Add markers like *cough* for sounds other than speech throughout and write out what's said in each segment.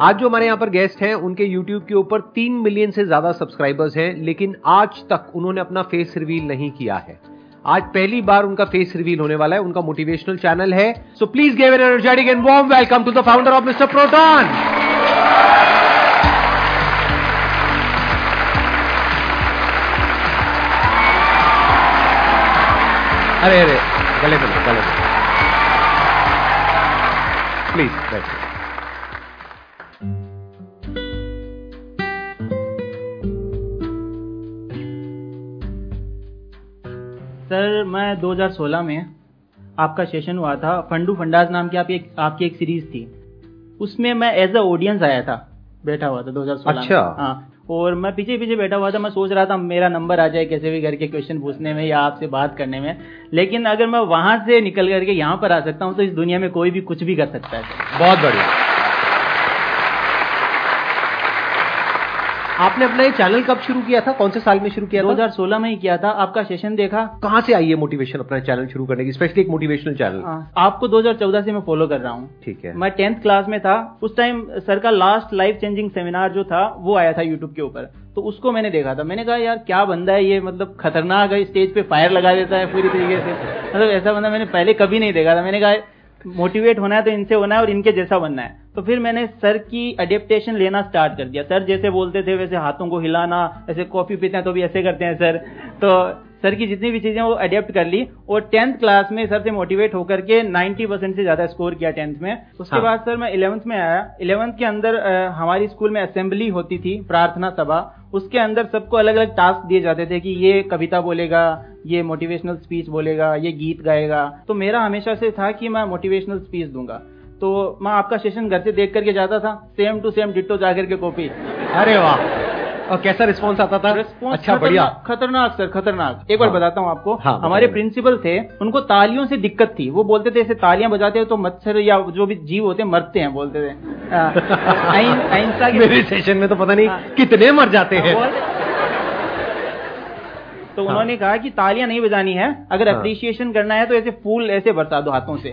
आज जो हमारे यहाँ पर गेस्ट हैं, उनके यूट्यूब के ऊपर तीन मिलियन से ज़्यादा सब्सक्राइबर्स हैं, लेकिन आज तक उन्होंने अपना फेस रिवील नहीं किया है। आज पहली बार उनका फेस रिवील होने वाला है, उनका मोटिवेशनल चैनल है। So please give an energetic and warm welcome to the founder of mister Proton अरे अरे, गले मिलो गले प्लीज़ बैठिए। सर मैं 2016 में आपका सेशन हुआ था फंडू फंडाज नाम की आप एक आपकी एक सीरीज़ थी। उसमें मैं एज अ ऑडियंस आया था बैठा हुआ था 2016 अच्छा। हाँ और मैं पीछे पीछे बैठा हुआ था मैं सोच रहा था मेरा नंबर आ जाए कैसे भी करके क्वेश्चन पूछने में या आपसे बात करने में। लेकिन अगर मैं वहाँ से निकल करके यहाँ पर आ सकता हूँ तो इस दुनिया में कोई भी कुछ भी कर सकता है। बहुत बढ़िया। आपने अपना ये चैनल कब शुरू किया था? कौन से साल में शुरू किया था? 2016 में ही किया था। आपका सेशन देखा। कहाँ से आई है मोटिवेशन अपना चैनल शुरू करने की? स्पेशली एक मोटिवेशनल चैनल हाँ, आपको 2014 से मैं फॉलो कर रहा हूँ। ठीक है। मैं टेंथ क्लास में था। उस टाइम सर का लास्ट लाइफ चेंजिंग सेमिनार जो था वो आया था यूट्यूब के ऊपर। तो उसको मैंने देखा था। मैंने कहा यार क्या बंदा है ये? मतलब खतरनाक है। स्टेज पे फायर लगा देता है पूरी तरीके से। मतलब ऐसा बंदा मैंने पहले कभी नहीं देखा था। मैंने कहा मोटिवेट होना है तो इनसे होना है और इनके जैसा बनना है। तो फिर मैंने सर की अडेप्टेशन लेना स्टार्ट कर दिया। सर जैसे बोलते थे वैसे हाथों को हिलाना ऐसे कॉफ़ी पीते हैं तो भी ऐसे करते हैं सर। तो सर की जितनी भी चीज़ें वो अडेप्ट कर ली और टेंथ क्लास में सर से मोटिवेट होकर के 90 परसेंट से ज़्यादा स्कोर किया टेंथ में। उसके हाँ। बाद सर मैं इलेवंथ में आया। इलेवंथ के अंदर अ, हमारी स्कूल में असेंबली होती थी प्रार्थना सभा। उसके अंदर सबको अलग अलग टास्क दिए जाते थे कि ये कविता बोलेगा ये मोटिवेशनल स्पीच बोलेगा ये गीत गाएगा। तो मेरा हमेशा से था कि मैं मोटिवेशनल स्पीच दूँगा। तो मैं आपका सेशन घर से देख करके जाता था सेम टू सेम डिटो जाकर के कॉपी अरे वाह। और कैसा रिस्पॉन्स आता था? रिस्पॉन्स अच्छा बढ़िया। खतरनाक सर खतरनाक। एक बार हाँ। बताता हूँ आपको। हाँ, हमारे प्रिंसिपल थे उनको तालियों से दिक्कत थी। वो बोलते थे ऐसे तालियाँ बजाते हो तो मच्छर या जो भी जीव होते हैं मरते हैं बोलते थे। हाँ, अहिंसा की मेरे सेशन में तो पता नहीं हाँ। कितने मर जाते हैं तो हाँ। उन्होंने कहा कि तालियाँ नहीं बजानी है अगर हाँ। अप्रिसिएशन करना है तो ऐसे फूल ऐसे बरसा दो हाथों से।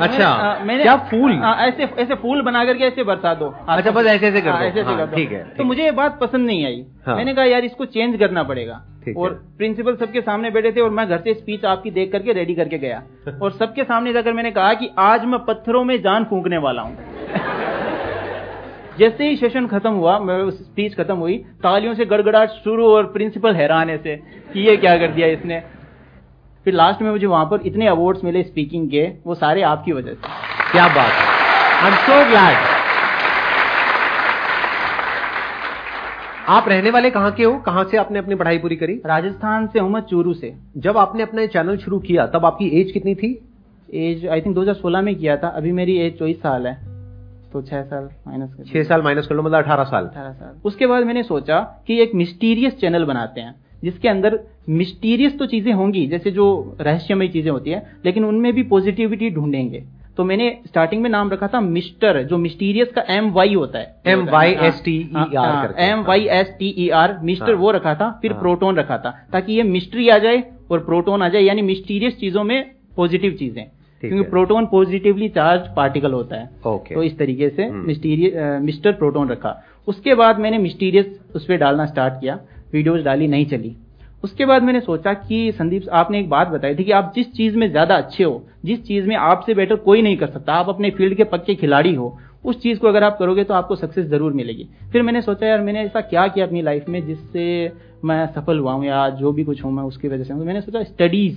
अच्छा। आ, मैंने क्या फूल? हाँ, ऐसे ऐसे फूल बना करके ऐसे बरसा दो। अच्छा, बस ऐसे ऐसे कर हाँ, दो। ऐसे ऐसे हाँ, कर ठीक है, तो मुझे ये बात पसंद नहीं आई। हाँ। मैंने कहा यार इसको चेंज करना पड़ेगा। और प्रिंसिपल सबके सामने बैठे थे और मैं घर से स्पीच आपकी देख करके रेडी करके गया। *laughs* और सबके सामने जाकर मैंने कहा कि आज मैं पत्थरों में जान फूकने वाला हूँ। *laughs* जैसे ही सेशन खत्म हुआ मैं स्पीच खत्म हुई तालियों से गड़गड़ाहट शुरू और प्रिंसिपल हैरान ऐसे कि ये क्या कर दिया इसने। फिर लास्ट में मुझे वहाँ पर इतने अवार्ड्स मिले स्पीकिंग के वो सारे आपकी वजह से। क्या बात है। आई एम सो ग्लैड आप रहने वाले कहाँ के हो? कहाँ से आपने अपनी पढ़ाई पूरी करी? राजस्थान से हूँ मैं चूरू से। जब आपने अपना चैनल शुरू किया तब आपकी एज कितनी थी? एज आई थिंक 2016 में किया था। अभी मेरी एज चौबीस साल है। तो छह साल माइनस छह साल माइनस कर लो मतलब अठारह साल। अठारह साल। उसके बाद मैंने सोचा कि एक मिस्टीरियस चैनल बनाते हैं। जिसके अंदर मिस्टीरियस तो चीज़ें होंगी जैसे जो रहस्यमय चीज़ें होती है लेकिन उनमें भी पॉजिटिविटी ढूंढेंगे। तो मैंने स्टार्टिंग में नाम रखा था मिस्टर जो मिस्टीरियस का एम वाई होता है। M-Y-S-T-E-R M Y S T E R mister हाँ। वो रखा था फिर हाँ। प्रोटोन रखा था ताकि ये मिस्ट्री आ जाए और प्रोटोन आ जाए यानी मिस्टीरियस चीज़ों में पॉजिटिव चीज़ें। क्योंकि प्रोटोन पॉजिटिवली चार्ज पार्टिकल होता है। तो इस तरीके से। मिस्टीरियस मिस्टर प्रोटोन रखा। उसके बाद मैंने मिस्टीरियस उस पर डालना स्टार्ट किया। वीडियोस डाली, नहीं चली। उसके बाद मैंने सोचा कि संदीप, आपने एक बात बताई थी कि आप जिस चीज़ में ज़्यादा अच्छे हो, जिस चीज़ में आपसे बेटर कोई नहीं कर सकता, आप अपने फ़ील्ड के पक्के खिलाड़ी हो, उस चीज़ को अगर आप करोगे तो आपको सक्सेस ज़रूर मिलेगी। फिर मैंने सोचा, यार, मैंने ऐसा क्या किया अपनी लाइफ में जिससे मैं सफल हुआ हूँ या जो भी कुछ हूँ, मैं उसकी वजह से तो मैंने सोचा, स्टडीज़।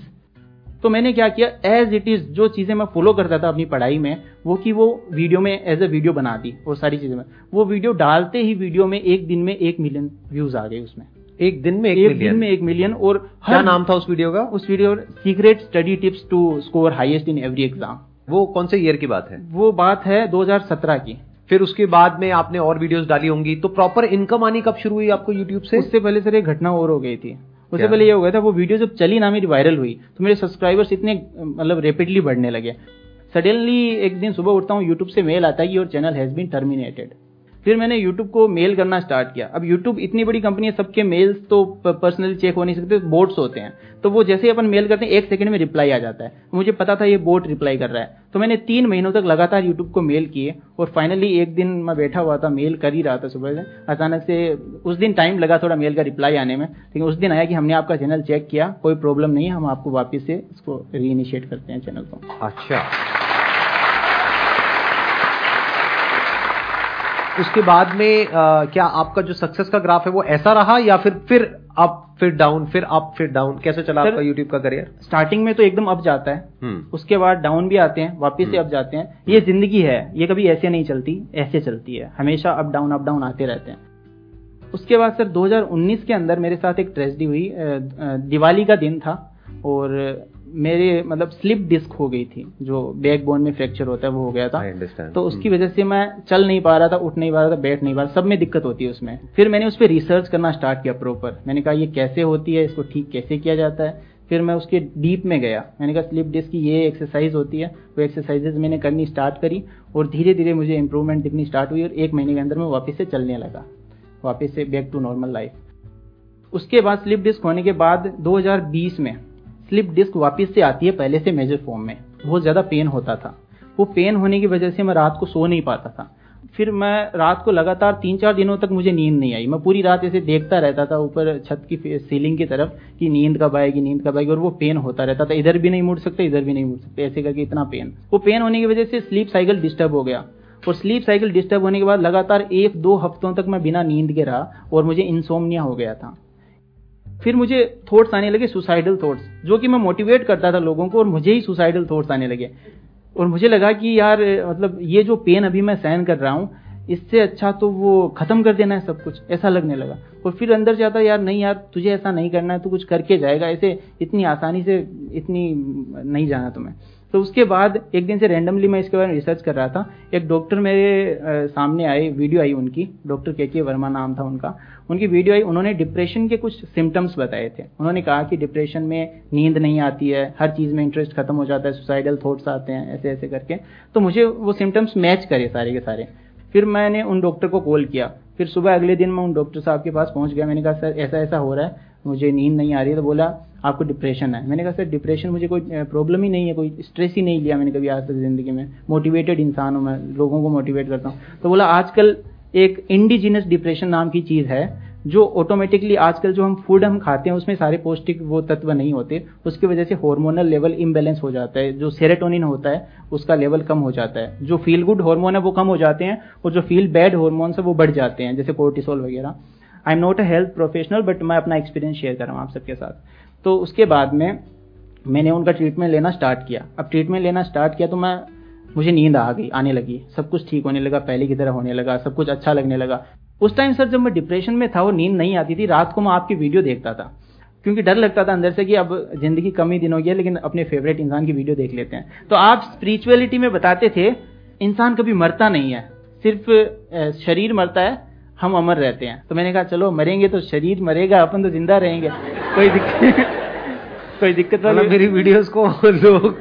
तो मैंने क्या किया एज इट इज़ जो चीज़ें मैं फॉलो करता था अपनी पढ़ाई में, वो कि वो वीडियो में एज अ वीडियो बना दी, वो सारी चीज़ें में। वो वीडियो डालते ही वीडियो में एक दिन में एक मिलियन व्यूज़ आ गए उसमें। एक दिन में एक, एक मिलियन दिन में एक मिलियन और हर क्या नाम था उस वीडियो का? उस video secret study tips to score highest in every exam वो कौन से ईयर की बात है? वो बात है 2017 की। फिर उसके बाद में आपने और वीडियोस डाली होंगी तो प्रॉपर इनकम आनी कब शुरू हुई आपको यूट्यूब से? उससे पहले सर एक घटना और हो गई थी। उससे पहले ये हो गया था वो वीडियो जब चली ना मेरी वायरल हुई तो मेरे सब्सक्राइबर्स इतने मतलब रेपिडली बढ़ने लगे। सडनली एक दिन सुबह उठता हूँ यूट्यूब से मेल आता है कि your channel has been terminated फिर मैंने यूट्यूब को मेल करना स्टार्ट किया। अब यूट्यूब इतनी बड़ी कंपनी है, सबके मेल्स तो पर्सनली चेक हो नहीं सकते बोट्स होते हैं। तो वो जैसे ही अपन मेल करते हैं, एक सेकंड में रिप्लाई आ जाता है। मुझे पता था ये बोट रिप्लाई कर रहा है। तो मैंने तीन महीनों तक लगातार यूट्यूब को मेल किए और फाइनली एक दिन मैं बैठा हुआ था मेल कर ही रहा था सुबह से। अचानक से उस दिन टाइम लगा थोड़ा मेल का रिप्लाई आने में। लेकिन उस दिन आया कि हमने आपका चैनल चेक किया, कोई प्रॉब्लम नहीं है हम आपको वापस से इसको री करते हैं चैनल को। अच्छा। उसके बाद में आ, क्या आपका जो सक्सेस का ग्राफ है वो ऐसा रहा या फिर फिर अप फिर डाउन फिर अप फिर डाउन कैसे चला आपका यूट्यूब का करियर स्टार्टिंग में तो एकदम अप जाता है। हम्म। उसके बाद डाउन भी आते हैं वापिस से अप हम्म। जाते हैं। ये ज़िंदगी है ये कभी ऐसे नहीं चलती ऐसे चलती है। हमेशा अप डाउन अप डाउन आते रहते हैं। उसके बाद सर 2019 के अंदर मेरे साथ एक ट्रेजडी हुई। दिवाली का दिन था और मेरे मतलब स्लिप डिस्क हो गई थी जो बैक बोन में फ्रैक्चर होता है वो हो गया था। तो उसकी वजह से मैं चल नहीं पा रहा था उठ नहीं पा रहा था बैठ नहीं पा रहा सब में दिक्कत होती है उसमें। फिर मैंने उस पर रिसर्च करना स्टार्ट किया प्रॉपर मैंने कहा ये कैसे होती है? इसको ठीक कैसे किया जाता है? फिर मैं उसके डीप में गया। मैंने कहा स्लिप डिस्क की ये एक्सरसाइज होती है। वो एक्सरसाइजेज मैंने करनी स्टार्ट करी और धीरे धीरे मुझे इंप्रूवमेंट दिखनी स्टार्ट हुई और एक महीने के अंदर मैं वापस से चलने लगा। वापस से बैक टू नॉर्मल लाइफ उसके बाद स्लिप डिस्क होने के बाद 2020 में स्लिप डिस्क वापस से आती है पहले से मेजर फॉर्म में। बहुत ज़्यादा पेन होता था। वो पेन होने की वजह से मैं रात को सो नहीं पाता था। फिर मैं रात को लगातार तीन चार दिनों तक मुझे नींद नहीं आई। मैं पूरी रात ऐसे देखता रहता था ऊपर छत की सीलिंग की तरफ़ कि नींद कब आएगी, नींद कब आएगी, और वो पेन होता रहता था। इधर भी नहीं मुड़ सकते, इधर भी नहीं मुड़ सकते। ऐसे करके इतना पेन वो पेन होने की वजह से स्लीप साइकिल डिस्टर्ब हो गया। और स्लीप साइकिल डिस्टर्ब होने के बाद लगातार एक दो हफ्तों तक मैं बिना नींद के रहा और मुझे इंसोमनिया हो गया था। फिर मुझे थॉट्स आने लगे सुसाइडल थॉट्स जो कि मैं मोटिवेट करता था लोगों को और मुझे ही सुसाइडल थॉट्स आने लगे। और मुझे लगा कि यार मतलब ये जो पेन अभी मैं सहन कर रहा हूँ इससे अच्छा तो वो खत्म कर देना है सब कुछ, ऐसा लगने लगा। और फिर अंदर से आता यार, नहीं यार, तुझे ऐसा नहीं करना है, तू कुछ करके जाएगा, ऐसे इतनी आसानी से इतनी नहीं जाना तुम्हें। तो उसके बाद एक दिन से रैंडमली मैं इसके बारे में रिसर्च कर रहा था। एक डॉक्टर मेरे सामने आए वीडियो आई उनकी डॉक्टर के के वर्मा नाम था उनका। उनकी वीडियो आई, उन्होंने डिप्रेशन के कुछ सिम्टम्स बताए थे। उन्होंने कहा कि डिप्रेशन में नींद नहीं आती है, हर चीज़ में इंटरेस्ट खत्म हो जाता है सुसाइडल थॉट्स आते हैं ऐसे ऐसे करके। तो मुझे वो सिम्टम्स मैच करे सारे के सारे। फिर मैंने उन डॉक्टर को कॉल किया। फिर सुबह अगले दिन मैं उन डॉक्टर साहब के पास पहुँच गया। मैंने कहा, सर, ऐसा ऐसा हो रहा है, मुझे नींद नहीं आ रही है। तो बोला, आपको डिप्रेशन है। मैंने कहा, सर डिप्रेशन मुझे कोई प्रॉब्लम ही नहीं है, कोई स्ट्रेस ही नहीं लिया मैंने कभी आज तक ज़िंदगी में। मोटिवेटेड इंसान हूँ मैं, लोगों को मोटिवेट करता हूँ। तो बोला, आजकल एक इंडिजिनस डिप्रेशन नाम की चीज़ है जो ऑटोमेटिकली आजकल जो हम फ़ूड हम खाते हैं, उसमें सारे पौष्टिक वो तत्व नहीं होते, उसकी वजह से हार्मोनल लेवल इम्बेलेंस हो जाता है, जो सेरेटोनिन होता है, उसका लेवल कम हो जाता है। जो फील गुड हार्मोन है, वो कम हो जाते हैं, और जो फील बैड हार्मोन है, वो बढ़ जाते हैं, जैसे कोर्टिसोल वगैरह। I am not a health professional but मैं अपना एक्सपीरियंस शेयर कर रहा हूँ आप सबके साथ। तो उसके बाद में मैंने उनका ट्रीटमेंट लेना स्टार्ट किया। अब ट्रीटमेंट लेना स्टार्ट किया तो मैं, मुझे नींद आ गई, आने लगी। सब कुछ ठीक होने लगा, पहले की तरह होने लगा, सब कुछ अच्छा लगने लगा। उस टाइम सर जब मैं डिप्रेशन में था और नींद नहीं आती थी, रात को मैं आपकी वीडियो देखता था। क्योंकि डर लगता था अंदर से कि अब ज़िंदगी कम ही दिन हो गया लेकिन अपने फेवरेट इंसान की वीडियो देख लेते हैं। तो आप स्पिरिचुअलिटी में बताते थे, इंसान कभी मरता नहीं है। सिर्फ़ शरीर मरता है, हम अमर रहते हैं। तो मैंने कहा, चलो, मरेंगे तो शरीर मरेगा, अपन तो ज़िंदा रहेंगे। कोई दिक्कत *laughs* कोई दिक्कत वाली मतलब मेरी वीडियोस को *laughs* लोग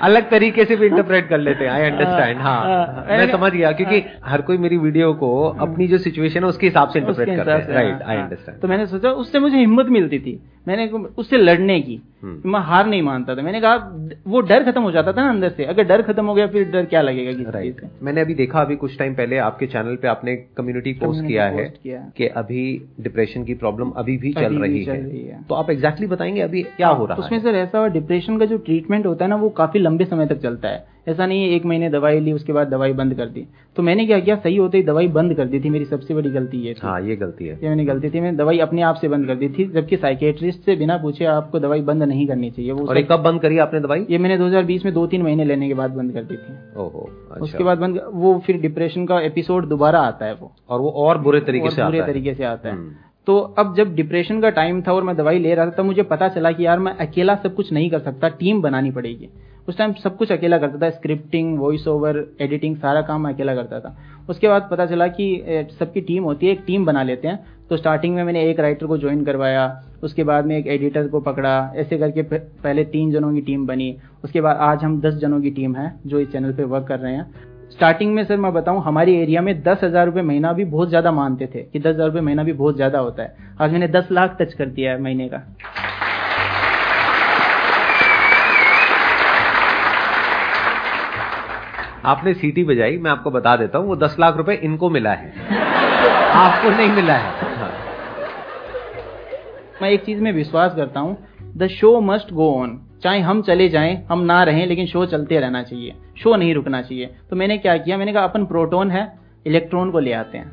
अलग तरीके से भी इंटरप्रेट कर लेते हैं आई अंडरस्टैंड हाँ, हाँ, हाँ। मैं समझ गया क्योंकि हाँ। हर कोई मेरी वीडियो को अपनी जो सिचुएशन है उसके हिसाब से इंटरप्रेट करता है। राइट आई अंडरस्टैंड तो मैंने सोचा उससे मुझे हिम्मत मिलती थी मैंने उससे लड़ने की। हम्म। मैं हार नहीं मानता था। मैंने कहा वो डर खत्म हो जाता था ना अंदर से। अगर डर खत्म हो गया फिर डर क्या लगेगा किसी राइट मैंने अभी देखा अभी कुछ टाइम पहले आपके चैनल पे आपने कम्युनिटी पोस्ट किया है कि अभी डिप्रेशन की प्रॉब्लम अभी भी अभी चल भी रही चल है। है। तो आप एग्जैक्टली exactly बताएँगे अभी क्या हो रहा है? उसमें सर ऐसा डिप्रेशन का जो ट्रीटमेंट होता है ना वो काफ़ी लंबे समय तक चलता है। ऐसा नहीं है एक महीने दवाई ली उसके बाद दवाई बंद कर दी। तो मैंने क्या किया? सही होते ही दवाई बंद कर दी थी मेरी सबसे बड़ी गलती ये थी। हाँ ये गलती है। ये मैंने गलती थी मैंने दवाई अपने आप से बंद कर दी थी जबकि साइकेट्रिस्ट से बिना पूछे आपको दवाई बंद नहीं करनी चाहिए। वो और कब बंद करी आपने दवाई? ये मैंने 2020 में दो तीन महीने लेने के बाद बंद कर दी थी। ओहो अच्छा। उसके बाद बंद वो फिर डिप्रेशन का एपिसोड दोबारा आता है वो। और वो और बुरे तरीके से बुरे तरीके से आता है। हम्म। तो अब जब डिप्रेशन का टाइम था और मैं दवाई ले रहा था तब मुझे पता चला कि यार मैं अकेला सब कुछ नहीं कर सकता टीम बनानी पड़ेगी। उस टाइम सब कुछ अकेला करता था स्क्रिप्टिंग वॉइस ओवर एडिटिंग सारा काम अकेला करता था। उसके बाद पता चला कि सबकी टीम होती है, एक टीम बना लेते हैं। तो स्टार्टिंग में मैंने एक राइटर को ज्वाइन करवाया, उसके बाद में एक एडिटर को पकड़ा, ऐसे करके पहले तीन जनों की टीम बनी। उसके बाद आज हम दस जनों की टीम है, जो इस चैनल पे वर्क कर रहे हैं। स्टार्टिंग में सर मैं बताऊँ, हमारी एरिया में दस हज़ार रुपये महीना भी बहुत ज़्यादा मानते थे, कि दस हज़ार रुपये महीना भी बहुत ज़्यादा होता है। आज मैंने दस लाख टच कर दिया है महीने का। आपने सीटी बजाई मैं आपको बता देता हूँ वो दस लाख रुपए इनको मिला है। *laughs* आपको नहीं मिला है। हाँ। मैं एक चीज़ में विश्वास करता हूँ the show must go on चाहे हम चले जाएँ हम ना रहें लेकिन शो चलते रहना चाहिए। शो नहीं रुकना चाहिए। तो मैंने क्या किया? मैंने कहा अपन प्रोटोन है इलेक्ट्रॉन को ले आते हैं।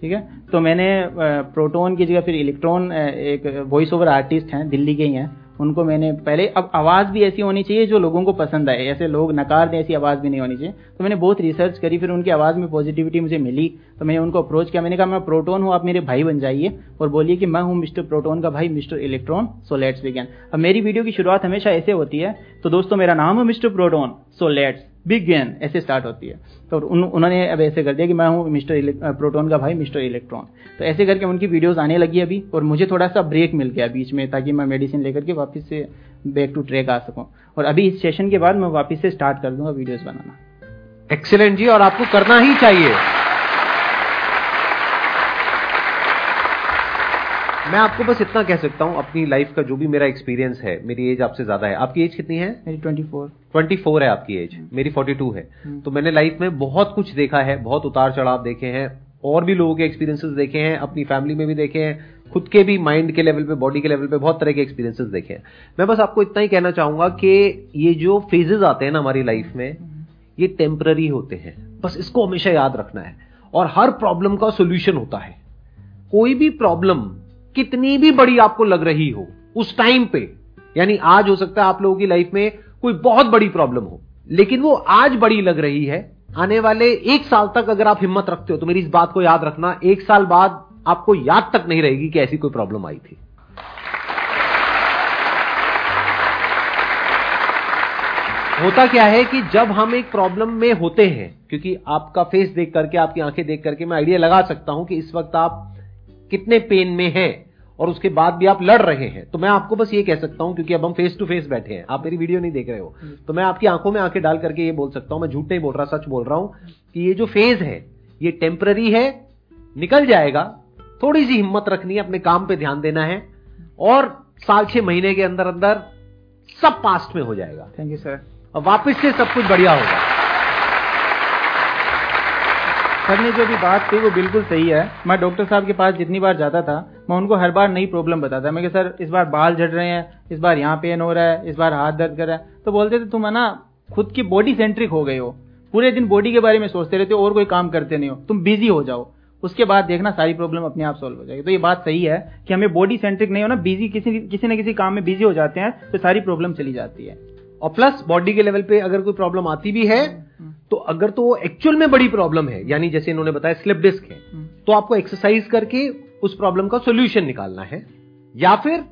ठीक है? तो मैंने प्रोटोन की जगह फिर इलेक्ट्रॉन एक वॉइस ओवर आर्टिस्ट हैं दिल्ली के ही हैं। उनको मैंने पहले, अब आवाज़ भी ऐसी होनी चाहिए जो लोगों को पसंद आए। ऐसे लोग नकार दें, ऐसी आवाज़ भी नहीं होनी चाहिए। तो मैंने बहुत रिसर्च करी, फिर उनकी आवाज़ में पॉजिटिविटी मुझे मिली। तो मैंने उनको अप्रोच किया। मैंने कहा, मैं प्रोटोन हूँ, आप मेरे भाई बन जाइए और बोलिए कि मैं हूँ मिस्टर प्रोटोन का भाई, mister electron so let's begin अब मेरी वीडियो की शुरुआत हमेशा ऐसे होती है। तो दोस्तों, मेरा नाम है mister Proton so let's begin ऐसे स्टार्ट होती है। तो उन, उन्होंने अब ऐसे कर दिया कि मैं हूँ मिस्टर प्रोटोन का भाई मिस्टर इलेक्ट्रॉन। तो ऐसे करके उनकी वीडियोस आने लगी अभी और मुझे थोड़ा सा ब्रेक मिल गया बीच में ताकि मैं मेडिसिन लेकर के वापस से बैक टू ट्रैक आ सकूँ। और अभी इस सेशन के बाद मैं वापस से स्टार्ट कर दूँगा वीडियोज़ बनाना। एक्सीलेंट जी और आपको करना ही चाहिए। मैं आपको बस इतना कह सकता हूँ अपनी लाइफ का जो भी मेरा एक्सपीरियंस है मेरी एज आपसे ज़्यादा है। आपकी एज कितनी है? मेरी ट्वेंटी फोर ट्वेंटी फोर है आपकी एज मेरी फोर्टी टू है। हम्म। तो मैंने लाइफ में बहुत कुछ देखा है बहुत उतार चढ़ाव देखे हैं और भी लोगों के एक्सपीरियंसेस देखे हैं अपनी फैमिली में भी देखे हैं खुद के भी माइंड के लेवल पे बॉडी के लेवल पे बहुत तरह के एक्सपीरियंसेस देखे हैं। मैं बस आपको इतना ही कहना चाहूँगा कि ये जो फेजेस आते हैं ना हमारी लाइफ में ये टेम्पररी होते हैं। बस इसको हमेशा याद रखना है। और हर प्रॉब्लम का सोल्यूशन होता है। कोई भी प्रॉब्लम कितनी भी बड़ी आपको लग रही हो, उस टाइम पे, यानी आज हो सकता है आप लोगों की लाइफ में कोई बहुत बड़ी प्रॉब्लम हो, लेकिन वो आज बड़ी लग रही है, आने वाले एक साल तक अगर आप हिम्मत रखते हो तो मेरी इस बात को याद रखना, एक साल बाद आपको याद तक नहीं रहेगी कि ऐसी कोई प्रॉब्लम आई थी। होता क्या है कि जब हम एक प्रॉब्लम में होते हैं, क्योंकि आपका फेस देख करके, आपकी आँखें देख करके मैं आइडिया लगा सकता हूँ कि इस वक्त आप कितने पेन में है और उसके बाद भी आप लड़ रहे हैं। तो मैं आपको बस ये कह सकता हूँ क्योंकि अब हम फेस टू फेस बैठे हैं। आप मेरी वीडियो नहीं देख रहे हो। तो मैं आपकी आँखों में आँखें डाल करके ये बोल सकता हूँ मैं झूठ नहीं बोल रहा सच बोल रहा हूँ कि ये जो फ़ेज़ है ये टेम्पररी है निकल जाएगा। थोड़ी सी हिम्मत रखनी है अपने काम पे ध्यान देना है और साल छह महीने के अंदर अंदर सब पास्ट में हो जाएगा। थैंक यू सर और वापस से सब कुछ बढ़िया होगा। सर ने जो भी बात की वो बिल्कुल सही है। मैं डॉक्टर साहब के पास जितनी बार जाता था, मैं उनको हर बार नई प्रॉब्लम बताता मैं कि सर, इस बार बाल झड़ रहे हैं, इस बार यहाँ पेन हो रहा है, इस बार हाथ दर्द कर रहा है। तो बोलते थे, तुम है ना, खुद की बॉडी सेंट्रिक हो गए हो। पूरे दिन बॉडी के बारे में सोचते रहते हो, और कोई काम करते नहीं हो। तुम बिज़ी हो जाओ। उसके बाद देखना, सारी प्रॉब्लम अपने आप सॉल्व हो जाएगी। तो ये बात सही है कि हमें बॉडी सेंट्रिक नहीं होना बिज़ी किसी किसी न किसी काम में बिज़ी हो जाते हैं तो सारी प्रॉब्लम चली जाती है। और प्लस बॉडी के लेवल पे अगर कोई प्रॉब्लम आती भी है तो अगर तो वो एक्चुअल में बड़ी प्रॉब्लम है यानी जैसे इन्होंने बताया स्लिप डिस्क है तो आपको एक्सरसाइज करके उस प्रॉब्लम का सोल्यूशन निकालना है। या फिर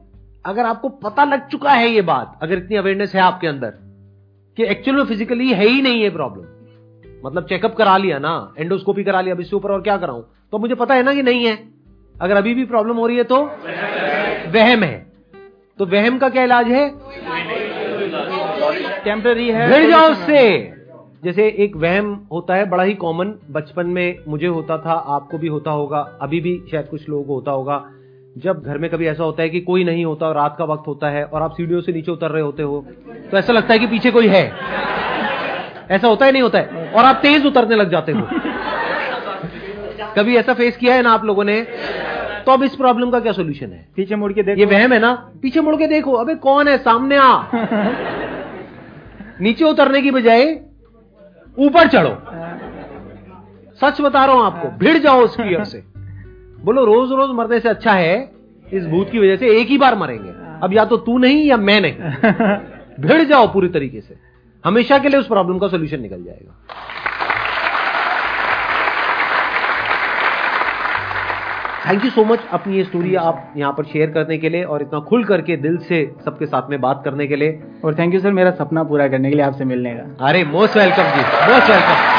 अगर आपको पता लग चुका है ये बात अगर इतनी अवेयरनेस है आपके अंदर कि एक्चुअल में फिजिकली है ही नहीं है प्रॉब्लम मतलब चेकअप करा लिया ना एंडोस्कोपी करा लिया अब इससे ऊपर और क्या कराऊं? तो मुझे पता है ना कि नहीं है। अगर अभी भी प्रॉब्लम हो रही है तो वहम है। तो वहम का क्या इलाज है? टेम्पररी है। भिड़ जाओ उससे। जैसे एक वहम होता है बड़ा ही कॉमन बचपन में मुझे होता था आपको भी होता होगा अभी भी शायद कुछ लोगों को होता होगा। जब घर में कभी ऐसा होता है कि कोई नहीं होता और रात का वक्त होता है और आप सीढ़ियों से नीचे उतर रहे होते हो तो ऐसा लगता है कि पीछे कोई है। ऐसा होता है नहीं होता है? और आप तेज उतरने लग जाते हो। कभी ऐसा फेस किया है ना आप लोगों ने? तो अब इस प्रॉब्लम का क्या सोल्यूशन है? पीछे मुड़ के देखो। ये वहम है ना? पीछे मुड़ के देखो। अबे कौन है? सामने आ। *laughs* नीचे उतरने की बजाय ऊपर चढ़ो। सच बता रहा हूँ आपको भिड़ जाओ उस फियर से। बोलो रोज रोज मरने से अच्छा है इस भूत की वजह से एक ही बार मरेंगे। अब या तो तू नहीं या मैं नहीं। भिड़ जाओ पूरी तरीके से। हमेशा के लिए उस प्रॉब्लम का सोल्यूशन निकल जाएगा। थैंक यू सो मच अपनी ये स्टोरी आप यहाँ पर शेयर करने के लिए और इतना खुल करके दिल से सबके साथ में बात करने के लिए। और थैंक यू सर मेरा सपना पूरा करने के लिए आपसे मिलने का। अरे मोस्ट वेलकम जी मोस्ट वेलकम